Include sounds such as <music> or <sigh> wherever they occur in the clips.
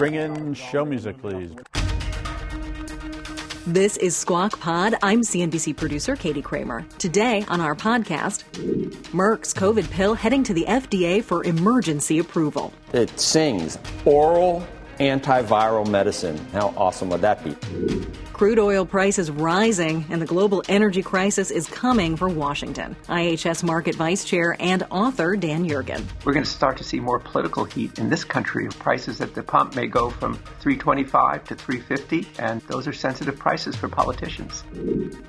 Bring in show music, please. This is Squawk Pod. I'm CNBC producer Katie Kramer. Today on our podcast, Merck's COVID pill heading to the FDA for emergency approval. It sings oral antiviral medicine. How awesome would that be? Crude oil prices rising, and the global energy crisis is coming for Washington. IHS Markit Vice Chair and author Dan Yergin. We're going to start to see more political heat in this country. Prices at the pump may go from 325 to 350, and those are sensitive prices for politicians.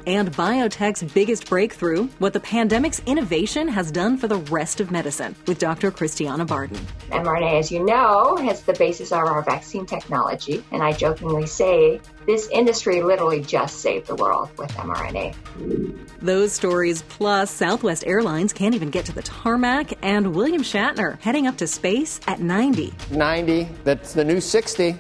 And biotech's biggest breakthrough what the pandemic's innovation has done for the rest of medicine with Dr. Christiana Bardon. mRNA, as you know, has the basis of our vaccine technology, and I jokingly say this industry literally just saved the world with mRNA. Those stories, plus Southwest Airlines can't even get to the tarmac, and William Shatner heading up to space at 90. 90, that's the new 60.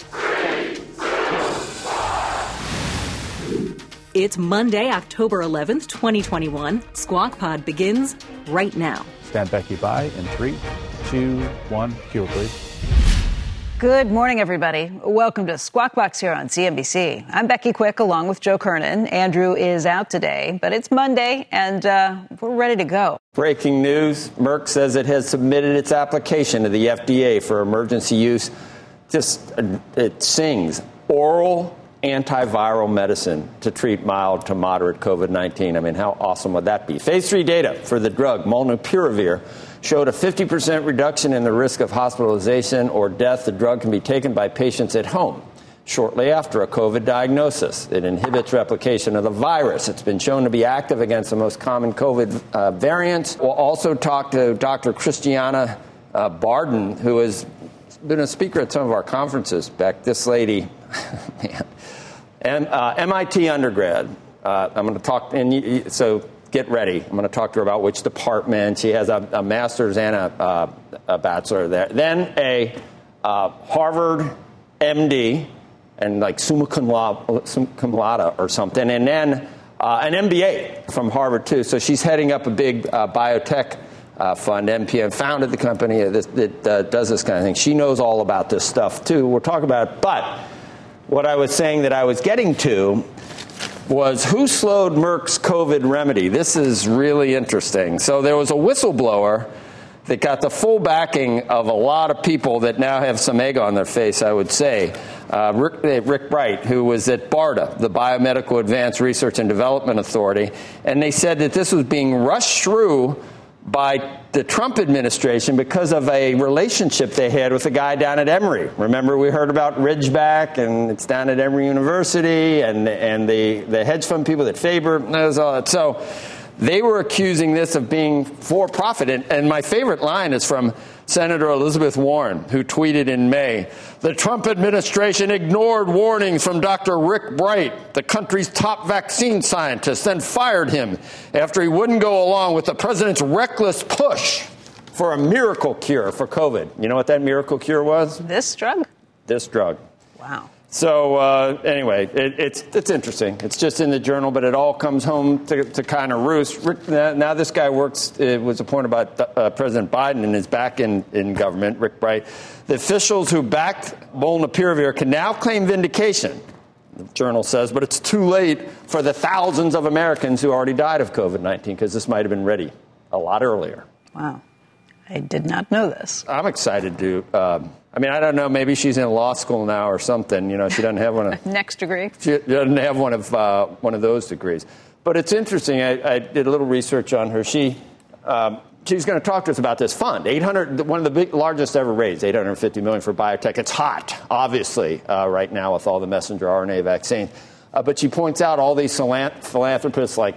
It's Monday, October 11th, 2021. Squawk Pod begins right now. Stand Becky by in three, two, one. Cue, please. Good morning, everybody. Welcome to Squawk Box here on CNBC. I'm Becky Quick along with Joe Kernan. Andrew is out today, but it's Monday and uh, we're ready to go. Breaking news Merck says it has submitted its application to the FDA for emergency use. Just, uh, it sings oral antiviral medicine to treat mild to moderate COVID 19. I mean, how awesome would that be? Phase three data for the drug molnupiravir showed a 50% reduction in the risk of hospitalization or death. The drug can be taken by patients at home shortly after a COVID diagnosis. It inhibits replication of the virus. It's been shown to be active against the most common COVID uh, variants. We'll also talk to Dr. Christiana uh, Bardon, who has been a speaker at some of our conferences. Beck, this lady, <laughs> man, and, uh, MIT undergrad. Uh, I'm going to talk, and so get ready. I'm going to talk to her about which department. She has a, a master's and a, uh, a, bachelor there. Then a uh, Harvard MD and like summa cum laude, summa cum laude or something, and then uh, an MBA from Harvard too. So she's heading up a big uh, biotech. Uh, fund, MPM, founded the company that, that uh, does this kind of thing. She knows all about this stuff too. We'll talk about it. But what I was saying that I was getting to was who slowed Merck's COVID remedy? This is really interesting. So there was a whistleblower that got the full backing of a lot of people that now have some egg on their face, I would say. Uh, Rick, uh, Rick, Bright, who was at BARDA, the Biomedical Advanced Research and Development Authority, and they said that this was being rushed through by the Trump administration because of a relationship they had with a guy down at Emory. Remember, we heard about Ridgeback, and it's down at Emory University, and and the the hedge fund people that Faber knows all that. So they were accusing this of being for profit. And, and my favorite line is from Senator Elizabeth Warren, who tweeted in May The Trump administration ignored warnings from Dr. Rick Bright, the country's top vaccine scientist, and fired him after he wouldn't go along with the president's reckless push for a miracle cure for COVID. You know what that miracle cure was? This drug? This drug. Wow. So uh, anyway, it, it's it's interesting. It's just in the journal, but it all comes home to, to kind of roost. Now this guy works. It was appointed by uh, President Biden and is back in, in government. Rick Bright. The officials who backed Molnupiravir can now claim vindication. The journal says, but it's too late for the thousands of Americans who already died of COVID 19 because this might have been ready a lot earlier. Wow. I did not know this. I'm excited to. Um, I mean, I don't know. Maybe she's in law school now or something. You know, she doesn't have one of <laughs> next degree. She doesn't have one of uh, one of those degrees. But it's interesting. I, I did a little research on her. She um, she's going to talk to us about this fund. 800, one of the big, largest ever raised, 850 million for biotech. It's hot, obviously, uh, right now with all the messenger RNA vaccines. Uh, but she points out all these philanthropists like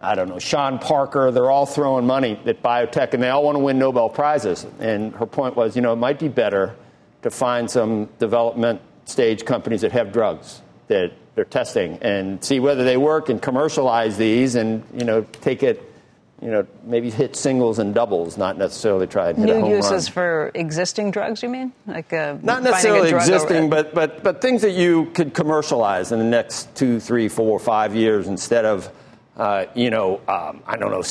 I don't know, Sean Parker, they're all throwing money at biotech and they all want to win Nobel Prizes. And her point was, you know, it might be better to find some development stage companies that have drugs that they're testing and see whether they work and commercialize these and you know take it you know maybe hit singles and doubles not necessarily try and hit new a home uses run. for existing drugs you mean like uh, not a necessarily drug existing over- but, but but things that you could commercialize in the next two three four five years instead of uh, you know um, i don't know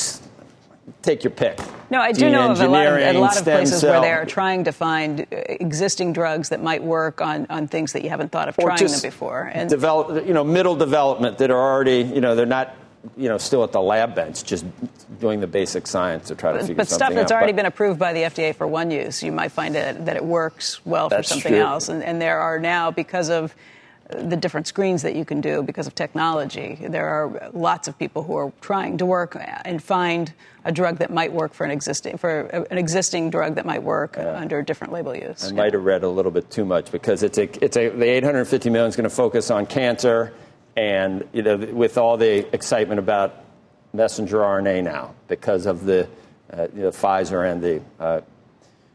take your pick No, I do know of a lot of, a lot of places where they are trying to find uh, existing drugs that might work on, on things that you haven't thought of or trying them before. And develop, you know, middle development that are already, you know, they're not, you know, still at the lab bench, just doing the basic science to try to figure but something stuff that's out. already But been approved by the FDA for one use, you might find it, that it works well for something true. else. And, and there are now, because of the different screens that you can do because of technology, there are lots of people who are trying to work and find a drug that might work for an existing for an existing drug that might work under different label use. I might have read a little bit too much because it's a, it's a, the 850 million is going to focus on cancer, and you know, with all the excitement about messenger RNA now because of the, uh, you know, Pfizer and the uh,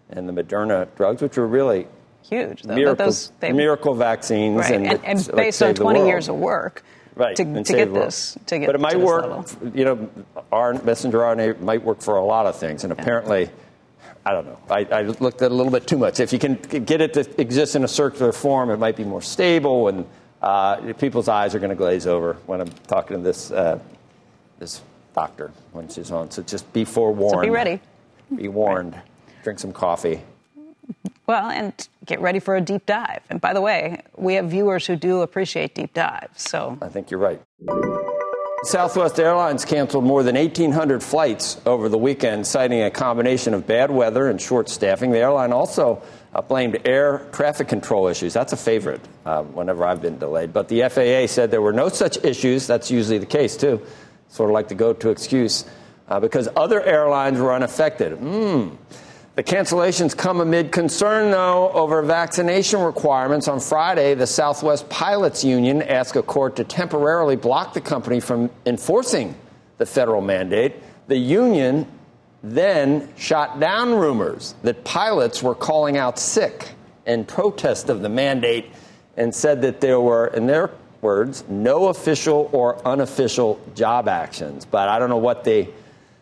and the Moderna drugs, which are really Huge, though. Miracle, those- they- miracle vaccines, Right, and, and like, based on 20 years of work right, to, and to get this, to get but it might work. level. You know, our messenger RNA might work for a lot of things, and apparently, I don't know. I, I looked at it a little bit too much. If you can get it to exist in a circular form, it might be more stable, and uh, people's eyes are going to glaze over when I'm talking to this uh, this doctor when she's on. So just be forewarned. So be ready. Be warned. Drink some coffee. Well, and get ready for a deep dive. And by the way, we have viewers who do appreciate deep dives. So I think you're right. Southwest Airlines canceled more than 1,800 flights over the weekend, citing a combination of bad weather and short staffing. The airline also uh, blamed air traffic control issues. That's a favorite uh, whenever I've been delayed. But the FAA said there were no such issues. That's usually the case, too. Sort of like the go to excuse uh, because other airlines were unaffected. Hmm. The cancellations come amid concern, though, over vaccination requirements. On Friday, the Southwest Pilots Union asked a court to temporarily block the company from enforcing the federal mandate. The union then shot down rumors that pilots were calling out sick in protest of the mandate and said that there were, in their words, no official or unofficial job actions. But I don't know what the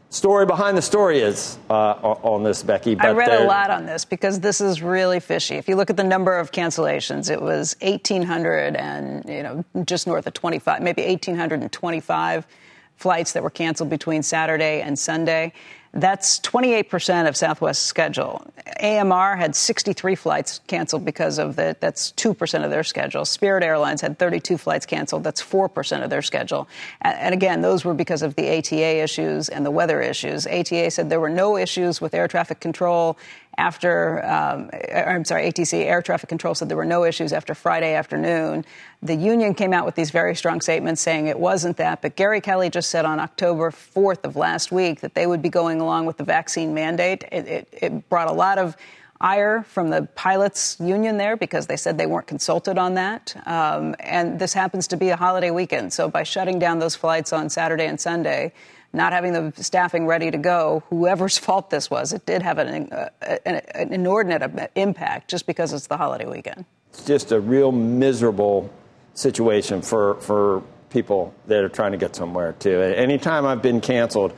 story behind the story is uh, on this, Becky. But I read a lot on this because this is really fishy. If you look at the number of cancellations, it was 1,800 and, you know, just north of 25, maybe 1,825 flights that were canceled between Saturday and Sunday. That's 28% of Southwest's schedule. AMR had 63 flights canceled because of that. That's 2% of their schedule. Spirit Airlines had 32 flights canceled. That's 4% of their schedule. And, and again, those were because of the ATA issues and the weather issues. ATA said there were no issues with air traffic control after, um, I'm sorry, ATC, air traffic control said there were no issues after Friday afternoon. The union came out with these very strong statements saying it wasn't that, but Gary Kelly just said on October 4th of last week that they would be going along with the vaccine mandate. It, it, it brought a lot of ire from the pilots union there because they said they weren't consulted on that. Um, and this happens to be a holiday weekend. So by shutting down those flights on Saturday and Sunday, not having the staffing ready to go, whoever's <laughs> fault this was, it did have an, uh, an, an inordinate impact just because it's the holiday weekend. It's just a real miserable situation for, for people that are trying to get somewhere, too. Anytime I've been canceled,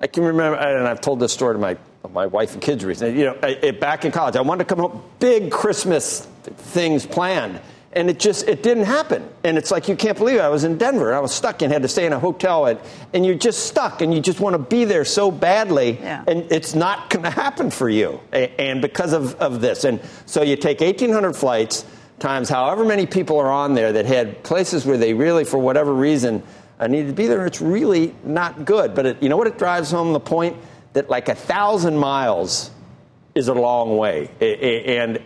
I can remember, and I've told this story to my, my wife and kids recently. You know, I, I- back in college, I wanted to come home, big Christmas things planned. And it just it didn't happen, and it's like you can't believe it. I was in Denver, I was stuck, and had to stay in a hotel, and, and you're just stuck, and you just want to be there so badly, Yeah. and it's not going to happen for you, and because of, of this, and so you take 1,800 flights times however many people are on there that had places where they really, for whatever reason, uh, needed to be there. It's really not good. But it, you know what? It drives home the point that like a thousand miles is a long way, and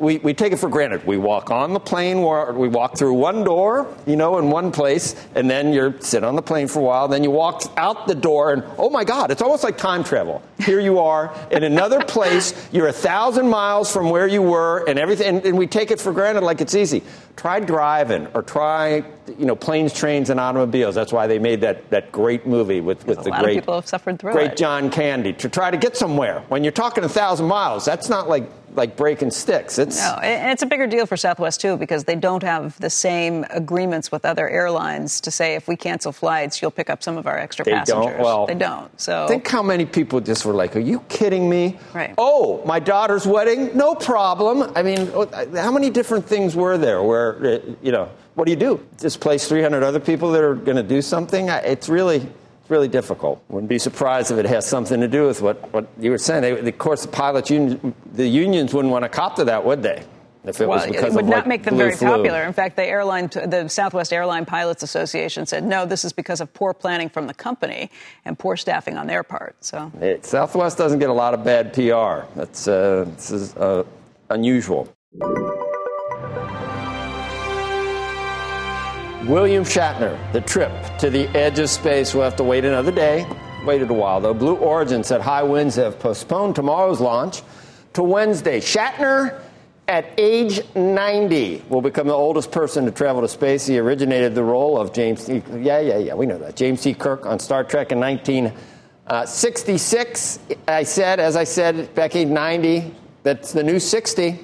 we, we take it for granted. We walk on the plane, we walk through one door, you know, in one place, and then you sit on the plane for a while. Then you walk out the door, and oh my God, it's almost like time travel. Here you are in another <laughs> place. You're a thousand miles from where you were, and everything. And we take it for granted like it's easy. Try driving, or try, you know, planes, trains, and automobiles. That's why they made that, that great movie with, with the great people have suffered through great it. John Candy to try to get somewhere. When you're talking a thousand miles, that's not like like breaking sticks. It's no, and it's a bigger deal for Southwest too because they don't have the same agreements with other airlines to say if we cancel flights, you'll pick up some of our extra they passengers. Don't, well, they don't. So think how many people just were like, "Are you kidding me?" Right. Oh, my daughter's wedding, no problem. I mean, how many different things were there where uh, you know? What do you do? Displace 300 other people that are going to do something? It's really it's really difficult. Wouldn't be surprised if it has something to do with what, what you were saying. They, of course, the pilots union, the unions wouldn't want to cop to that, would they? If it well, was because it would of, not like, make them very flu. popular. In fact, the airline, the Southwest Airline Pilots Association said no, this is because of poor planning from the company and poor staffing on their part. So it, Southwest doesn't get a lot of bad PR. That's uh, this is uh, unusual. William Shatner, the trip to the edge of space. We'll have to wait another day. Waited a while, though. Blue Origin said high winds have postponed tomorrow's launch to Wednesday. Shatner, at age 90, will become the oldest person to travel to space. He originated the role of James. T. Yeah, yeah, yeah, we know that. James T. Kirk on Star Trek in 1966. Uh, I said, as I said, back age 90, that's the new 60.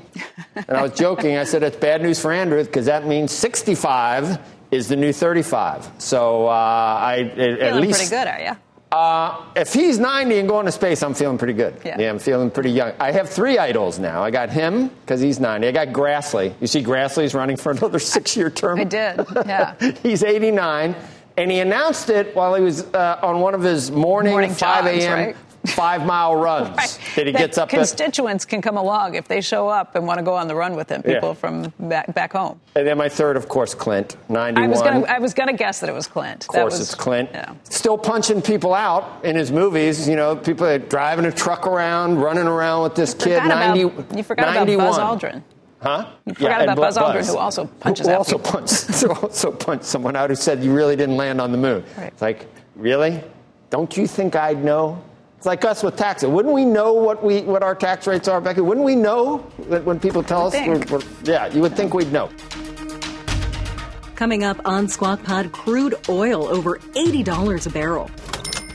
And I was joking. I said, it's bad news for Andrew because that means 65 is the new 35. So uh, I at, feeling least pretty good, are you? Uh, if he's 90 and going to space, I'm feeling pretty good. Yeah. yeah I'm feeling pretty young. I have three idols now. I got him because he's 90. I got Grassley. You see, Grassley's running for another six-year <laughs> term. I did. Yeah. <laughs> he's 89, and he announced it while he was uh, on one of his morning, morning 5 a.m. Right? Five mile runs right. that he that gets up. Constituents can come along if they show up and want to go on the run with him. People Yeah. from back, back home. And then my third, of course, Clint, 91. I was was gonna guess that it was Clint. Of course, it's Clint. Yeah. Still punching people out in his movies. You know, people driving a truck around, running around with this kid. Forgot 90, about, you forgot 91. about Buzz Aldrin. Huh? You forgot and about Buzz Bu- Aldrin, who also punches who out also people. punched, who also punched someone out who said you really didn't land on the moon. Right. It's like, really? Don't you think I'd know? It's like us with taxes. Wouldn't we know what we what our tax rates are, Becky? Wouldn't we know that when people tell us? We're, we're, yeah, you would think we'd know. Coming up on Squawk Pod, crude oil over $80 a barrel.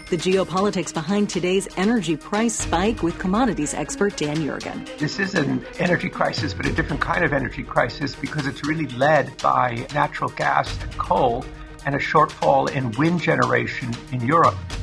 The geopolitics behind today's energy price spike with commodities expert Dan Yergin. This is an energy crisis, but a different kind of energy crisis because it's really led by natural gas and coal and a shortfall in wind generation in Europe.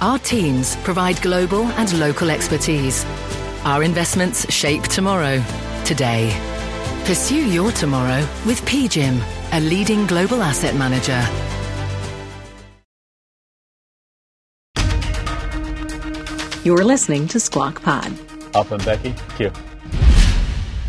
our teams provide global and local expertise. Our investments shape tomorrow, today. Pursue your tomorrow with PGIM, a leading global asset manager. You're listening to Squawk Pod. Up and Becky, Q.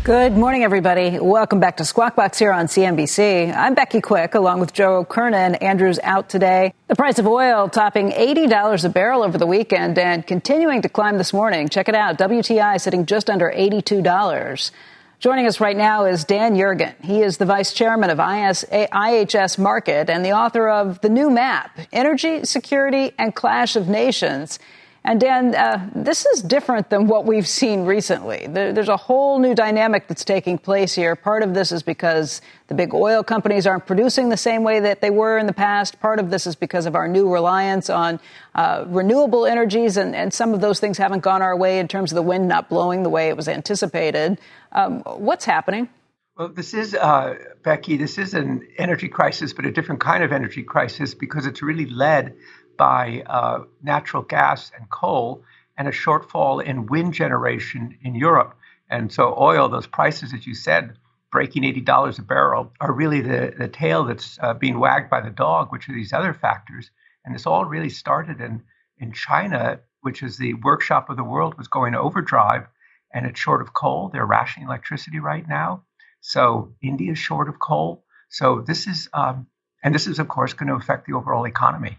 Good morning, everybody. Welcome back to Squawk Box here on CNBC. I'm Becky Quick, along with Joe Kernan. Andrew's out today. The price of oil topping $80 a barrel over the weekend and continuing to climb this morning. Check it out. WTI sitting just under $82. Joining us right now is Dan Yergin. He is the vice chairman of IHS Markit and the author of The New Map Energy, Security, and Clash of Nations. And Dan, uh, this is different than what we've seen recently. There, there's a whole new dynamic that's taking place here. Part of this is because the big oil companies aren't producing the same way that they were in the past. Part of this is because of our new reliance on uh, renewable energies, and, and, some of those things haven't gone our way in terms of the wind not blowing the way it was anticipated. Um, what's happening? Well, this is, uh, Becky, this is an energy crisis, but a different kind of energy crisis because it's really led by uh, natural gas and coal and a shortfall in wind generation in Europe. And so, oil, those prices, as you said, breaking $80 a barrel are really the, the tail that's uh, being wagged by the dog, which are these other factors. And this all really started in, in China, which is the workshop of the world, was going overdrive and it's short of coal. They're rationing electricity right now. So India's short of coal. So this is, um, and this is, of course, going to affect the overall economy.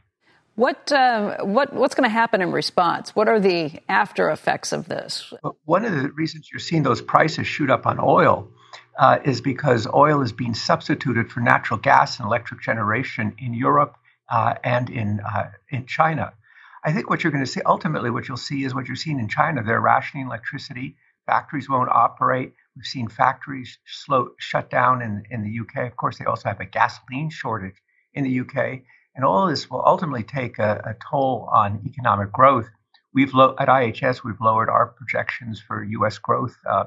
What, uh, what, what's going to happen in response? What are the after effects of this? one of the reasons you're seeing those prices shoot up on oil uh, is because oil is being substituted for natural gas and electric generation in Europe uh, and in, uh, in China. I think what you're going to see, ultimately, what you'll see is what you're seeing in China. They're rationing electricity. Factories won't operate. We've seen factories slow, shut down in, in the UK. Of course, they also have a gasoline shortage in the UK. And all of this will ultimately take a, a toll on economic growth. We've lo- at IHS, we've lowered our projections for U.S. growth uh,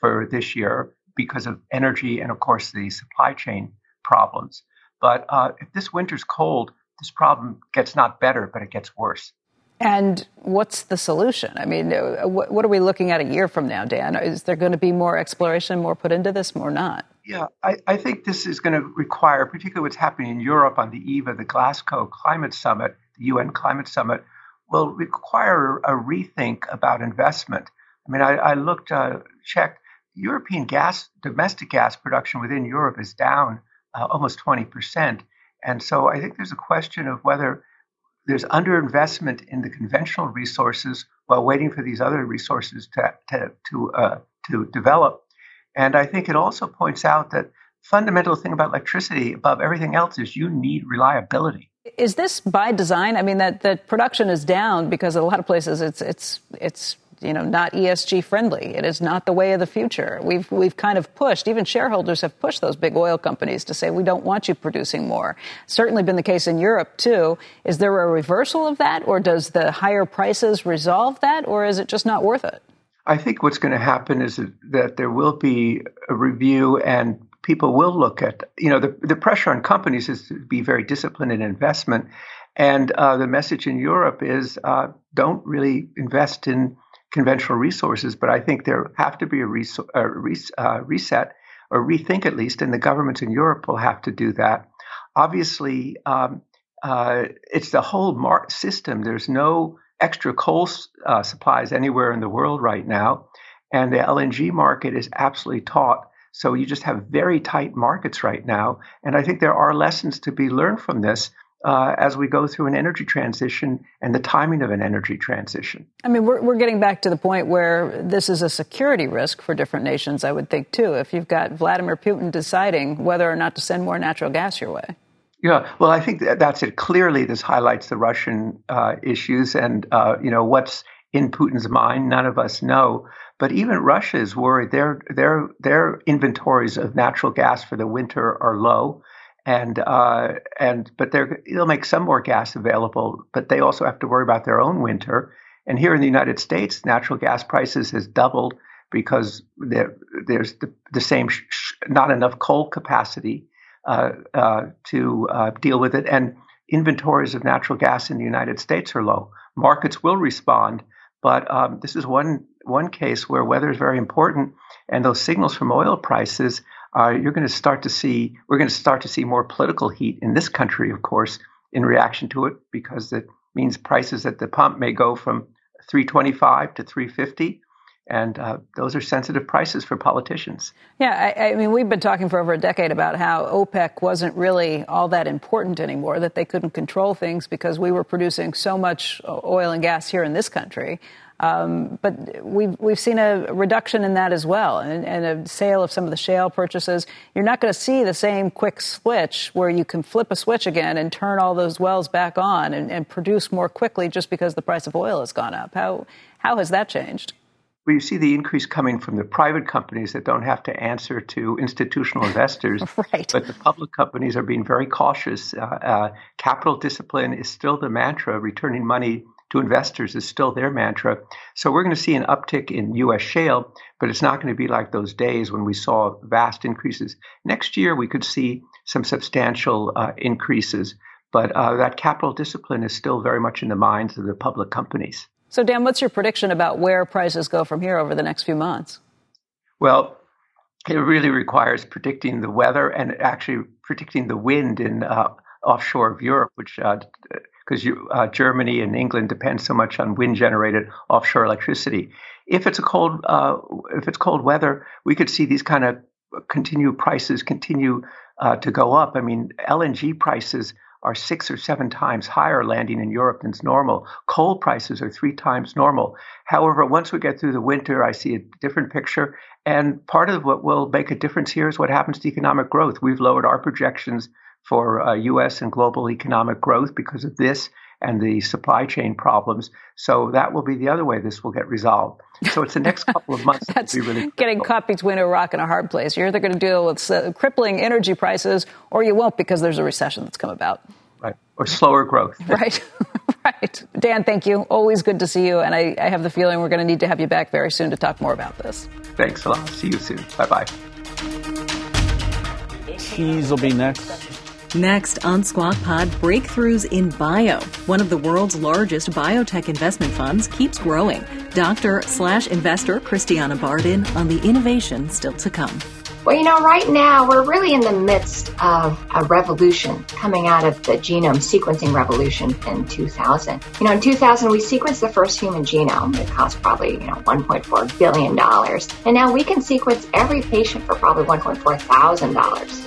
for this year because of energy and, of course, the supply chain problems. But uh, if this winter's cold, this problem gets not better, but it gets worse. And what's the solution? I mean, uh, what are we looking at a year from now, Dan? Is there going to be more exploration, more put into this, more not? Yeah, I, I think this is going to require, particularly what's happening in Europe on the eve of the Glasgow Climate Summit, the UN Climate Summit, will require a rethink about investment. I mean, I, I looked, uh, checked, European gas, domestic gas production within Europe is down uh, almost 20%. And so I think there's a question of whether there's underinvestment in the conventional resources while waiting for these other resources to to to, uh, to develop. And I think it also points out that fundamental thing about electricity above everything else is you need reliability. Is this by design? I mean that that production is down because a lot of places it's it's it's you know, not ESG friendly. It is not the way of the future. We've, we've kind of pushed, even shareholders have pushed those big oil companies to say, we don't want you producing more. Certainly been the case in Europe, too. Is there a reversal of that, or does the higher prices resolve that, or is it just not worth it? I think what's going to happen is that there will be a review and people will look at, you know, the, the pressure on companies is to be very disciplined in investment. And uh, the message in Europe is uh, don't really invest in conventional resources, but I think there have to be a, res- a res- uh, reset or rethink at least, and the governments in Europe will have to do that. Obviously, um, uh, it's the whole mar- system. There's no extra coal uh, supplies anywhere in the world right now, and the LNG market is absolutely taut. So you just have very tight markets right now, and I think there are lessons to be learned from this uh, as we go through an energy transition and the timing of an energy transition. I mean, we're, we're getting back to the point where this is a security risk for different nations, I would think, too, if you've got Vladimir Putin deciding whether or not to send more natural gas your way. Yeah, well, I think that that's it. Clearly, this highlights the Russian uh, issues and, uh, you know, what's in Putin's mind. None of us know. But even Russia is worried. Their, their, their inventories of natural gas for the winter are low and uh, and but they'll make some more gas available, but they also have to worry about their own winter. And here in the United States, natural gas prices has doubled because there, there's the, the same sh- not enough coal capacity to uh, deal with it, and inventories of natural gas in the United States are low. Markets will respond, but um, this is one one case where weather is very important, and those signals from oil prices uh, you're going to start to see we're going to start to see more political heat in this country, of course, in reaction to it, because it means prices at the pump may go from 325 to 350 and uh, those are sensitive prices for politicians. Yeah, I, I, mean, we've been talking for over a decade about how OPEC wasn't really all that important anymore, that they couldn't control things because we were producing so much oil and gas here in this country. Um, but we've, we've seen a reduction in that as well, and, and, a sale of some of the shale purchases. You're not going to see the same quick switch where you can flip a switch again and turn all those wells back on and, and produce more quickly just because the price of oil has gone up. How, how has that changed? Well, you see the increase coming from the private companies that don't have to answer to institutional <laughs> investors. right. But the public companies are being very cautious. Uh, uh, capital discipline is still the mantra, returning money to investors is still their mantra. So we're going to see an uptick in U.S. shale, but it's not going to be like those days when we saw vast increases. Next year, we could see some substantial uh, increases, but uh, that capital discipline is still very much in the minds of the public companies. So, Dan, what's your prediction about where prices go from here over the next few months? Well, it really requires predicting the weather and actually predicting the wind in uh, offshore of Europe, which because uh, uh, Germany and England depend so much on wind-generated offshore electricity. If it's a cold, uh, if it's cold weather, we could see these kind of continue prices continue uh, to go up. I mean, LNG prices are six or seven times higher landing in Europe than's normal. Coal prices are three times normal. However, once we get through the winter, I see a different picture. And part of what will make a difference here is what happens to economic growth. We've lowered our projections for uh, U.S. and global economic growth because of this and the supply chain problems. So that will be the other way this will get resolved. So it's the next <laughs> couple of months. That's be really getting caught between a rock and a hard place. You're either going to deal with uh, crippling energy prices or you won't because there's a recession that's come about. Right. Or slower growth. <laughs> right. <laughs> right. Dan, thank you. Always good to see you. And I, I have the feeling we're going to need to have you back very soon to talk more about this. Thanks a lot. See you soon. Bye bye. Tease will be next. Next on Squawk Pod, breakthroughs in bio. One of the world's largest biotech investment funds keeps growing. Doctor slash investor Christiana Bardon on the innovation still to come. Well, you know, right now we're really in the midst of a revolution coming out of the genome sequencing revolution in 2000. You know, in 2000 we sequenced the first human genome. It cost probably, you know, 1.4 billion dollars. And now we can sequence every patient for probably 1.4 thousand dollars.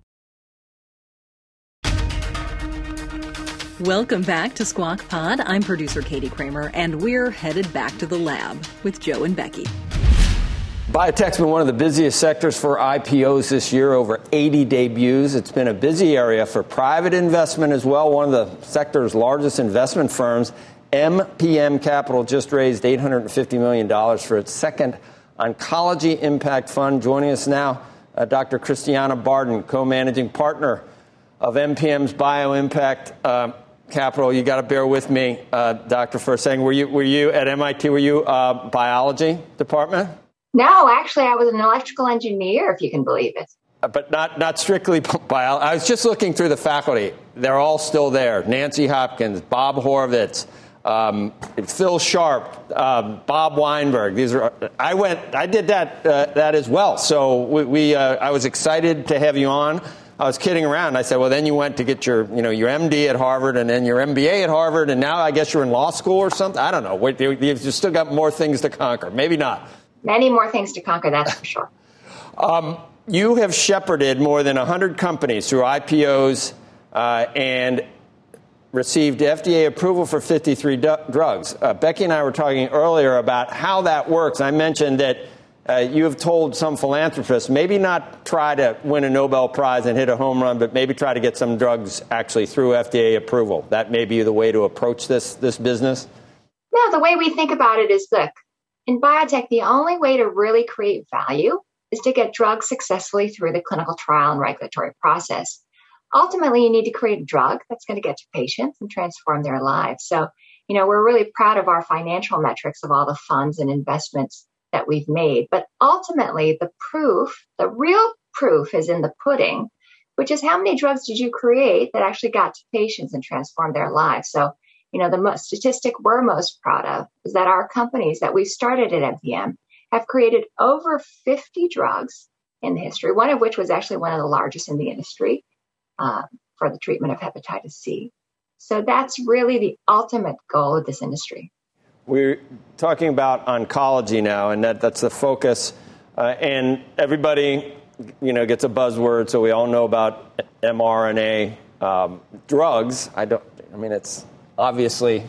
Welcome back to Squawk Pod. I'm producer Katie Kramer, and we're headed back to the lab with Joe and Becky. Biotech's been one of the busiest sectors for IPOs this year, over 80 debuts. It's been a busy area for private investment as well. One of the sector's largest investment firms, MPM Capital, just raised $850 million for its second oncology impact fund. Joining us now, uh, Dr. Christiana Bardon, co managing partner of MPM's BioImpact uh, Capital. You got to bear with me, uh, Doctor, for a second. Were you, were you at MIT? Were you uh, biology department? No, actually, I was an electrical engineer, if you can believe it. Uh, but not, not strictly <laughs> biology. I was just looking through the faculty. They're all still there. Nancy Hopkins, Bob Horvitz, um, Phil Sharp, uh, Bob Weinberg. These are. I went. I did that uh, that as well. So we. we uh, I was excited to have you on. I was kidding around. I said, well, then you went to get your, you know, your MD at Harvard and then your MBA at Harvard, and now I guess you're in law school or something. I don't know. You've still got more things to conquer. Maybe not. Many more things to conquer, that's for sure. um, you have shepherded more than 100 companies through IPOs uh, and received FDA approval for 53 d- drugs. Uh, Becky and I were talking earlier about how that works. I mentioned that uh, you have told some philanthropists maybe not try to win a Nobel Prize and hit a home run, but maybe try to get some drugs actually through FDA approval. That may be the way to approach this this business. No, the way we think about it is look, in biotech, the only way to really create value is to get drugs successfully through the clinical trial and regulatory process. Ultimately, you need to create a drug that's going to get to patients and transform their lives. So, you know, we're really proud of our financial metrics of all the funds and investments that we've made. But ultimately, the proof, the real proof is in the pudding, which is how many drugs did you create that actually got to patients and transformed their lives? So, you know, the most statistic we're most proud of is that our companies that we started at MPM have created over 50 drugs in the history, one of which was actually one of the largest in the industry uh, for the treatment of hepatitis C. So that's really the ultimate goal of this industry. We're talking about oncology now, and that, that's the focus. Uh, and everybody, you know, gets a buzzword, so we all know about mRNA um, drugs. I don't. I mean, it's obviously,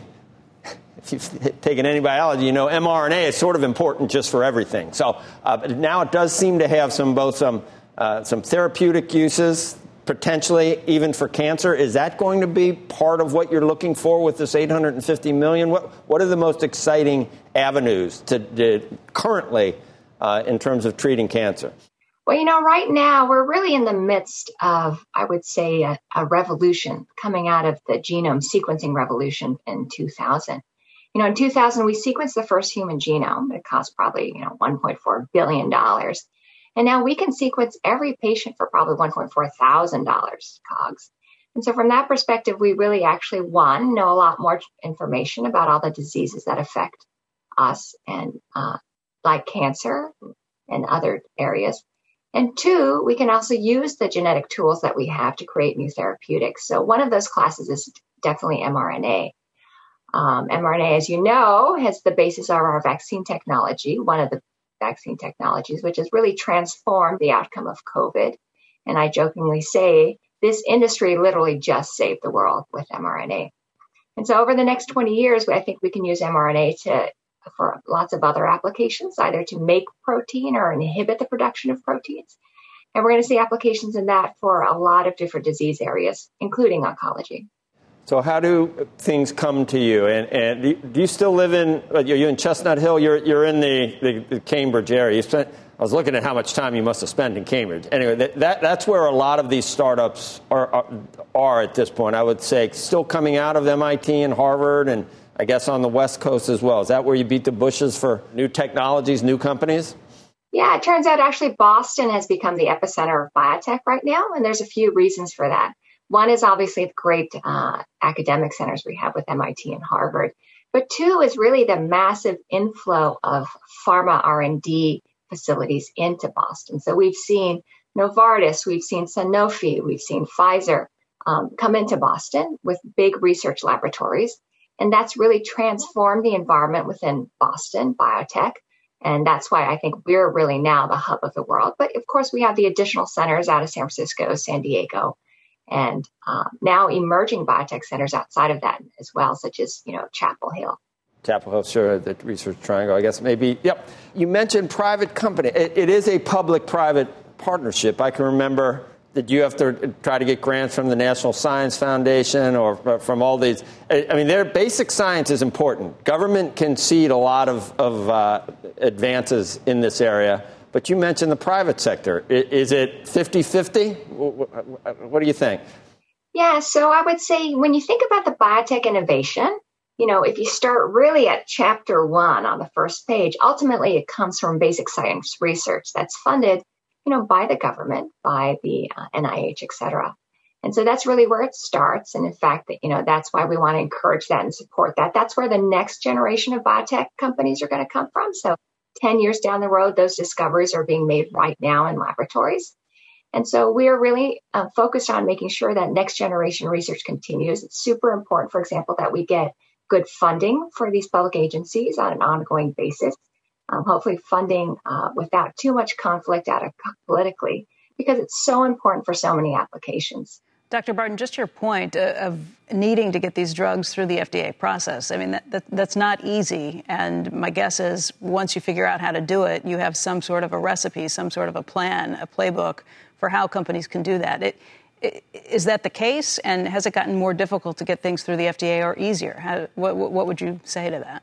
<laughs> if you've taken any biology, you know mRNA is sort of important just for everything. So uh, now it does seem to have some both some uh, some therapeutic uses potentially even for cancer. Is that going to be part of what you're looking for with this 850 million? What what are the most exciting avenues to, to currently uh, in terms of treating cancer? Well, you know, right now we're really in the midst of, I would say, a, a revolution coming out of the genome sequencing revolution in 2000. You know, in 2000 we sequenced the first human genome. It cost probably you know 1.4 billion dollars. And now we can sequence every patient for probably $1.4 thousand COGS. And so from that perspective, we really actually one know a lot more information about all the diseases that affect us and uh, like cancer and other areas. And two, we can also use the genetic tools that we have to create new therapeutics. So one of those classes is definitely mRNA. Um, mRNA, as you know, has the basis of our vaccine technology, one of the vaccine technologies, which has really transformed the outcome of COVID. And I jokingly say this industry literally just saved the world with mRNA. And so over the next 20 years, I think we can use mRNA to for lots of other applications, either to make protein or inhibit the production of proteins. And we're going to see applications in that for a lot of different disease areas, including oncology. So how do things come to you? And, and do you still live in? Uh, you're in Chestnut Hill. You're you're in the, the, the Cambridge area. You spent. I was looking at how much time you must have spent in Cambridge. Anyway, that, that that's where a lot of these startups are, are, are at this point. I would say still coming out of MIT and Harvard, and I guess on the West Coast as well. Is that where you beat the bushes for new technologies, new companies? Yeah, it turns out actually Boston has become the epicenter of biotech right now, and there's a few reasons for that. One is obviously the great uh, academic centers we have with MIT and Harvard, but two is really the massive inflow of pharma R&D facilities into Boston. So we've seen Novartis, we've seen Sanofi, we've seen Pfizer um, come into Boston with big research laboratories. And that's really transformed the environment within Boston biotech. And that's why I think we're really now the hub of the world. But of course, we have the additional centers out of San Francisco, San Diego, and um, now emerging biotech centers outside of that as well, such as you know Chapel Hill. Chapel Hill, sure, the Research Triangle, I guess maybe. Yep. You mentioned private company. it, it is a public-private partnership. I can remember that you have to try to get grants from the National Science Foundation or from all these. I mean, their basic science is important. Government can seed a lot of, of uh, advances in this area. But you mentioned the private sector. Is it 50 50? What do you think? Yeah, so I would say when you think about the biotech innovation, you know, if you start really at chapter one on the first page, ultimately it comes from basic science research that's funded, you know, by the government, by the uh, NIH, et cetera. And so that's really where it starts. And in fact, you know, that's why we want to encourage that and support that. That's where the next generation of biotech companies are going to come from. So 10 years down the road, those discoveries are being made right now in laboratories. And so we are really uh, focused on making sure that next generation research continues. It's super important, for example, that we get good funding for these public agencies on an ongoing basis. Um, hopefully, funding uh, without too much conflict out of politically, because it's so important for so many applications. Dr. Bardon, just your point uh, of needing to get these drugs through the FDA process. I mean, that, that, that's not easy. And my guess is once you figure out how to do it, you have some sort of a recipe, some sort of a plan, a playbook for how companies can do that. It, it, is that the case? And has it gotten more difficult to get things through the FDA or easier? How, what, what would you say to that?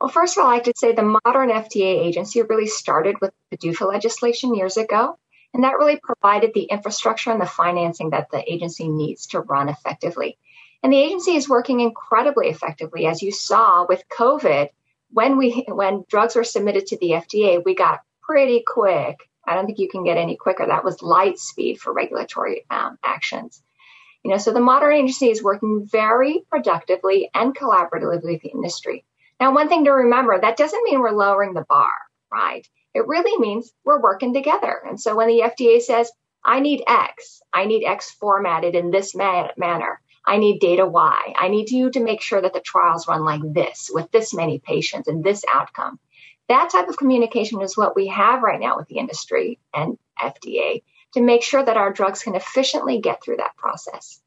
Well, first of all, I could say the modern FDA agency really started with the PDUFA legislation years ago. And that really provided the infrastructure and the financing that the agency needs to run effectively. And the agency is working incredibly effectively. As you saw with COVID, when we when drugs were submitted to the FDA, we got pretty quick. I don't think you can get any quicker. That was light speed for regulatory um, actions. You know, so the modern agency is working very productively and collaboratively with the industry. Now, one thing to remember, that doesn't mean we're lowering the bar, right? It really means we're working together. And so when the FDA says, I need X, I need X formatted in this man- manner, I need data Y, I need you to make sure that the trials run like this with this many patients and this outcome. That type of communication is what we have right now with the industry and FDA to make sure that our drugs can efficiently get through that process.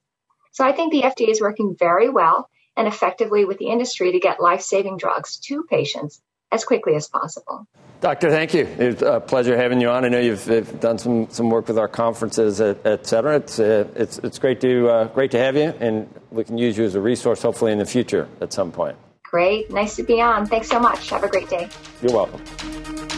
So I think the FDA is working very well and effectively with the industry to get life saving drugs to patients as quickly as possible. Doctor, thank you. It's a pleasure having you on. I know you've, done some, some work with our conferences, et, et cetera. It's, uh, it's, it's great to, uh, great to have you, and we can use you as a resource hopefully in the future at some point. Great. Nice to be on. Thanks so much. Have a great day. You're welcome.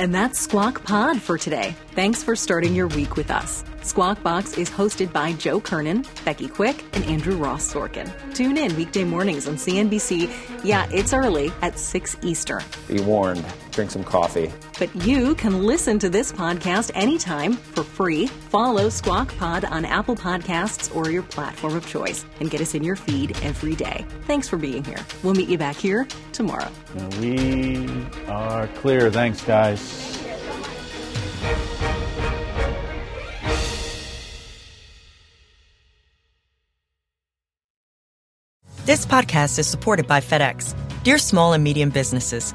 And that's Squawk Pod for today. Thanks for starting your week with us. Squawk Box is hosted by Joe Kernan, Becky Quick, and Andrew Ross Sorkin. Tune in weekday mornings on CNBC. Yeah, it's early at 6 Eastern. Be warned, drink some coffee. But you can listen to this podcast anytime for free. Follow Squawk Pod on Apple Podcasts or your platform of choice and get us in your feed every day. Thanks for being here. We'll meet you back here tomorrow. We are clear. Thanks, guys. This podcast is supported by FedEx. Dear small and medium businesses,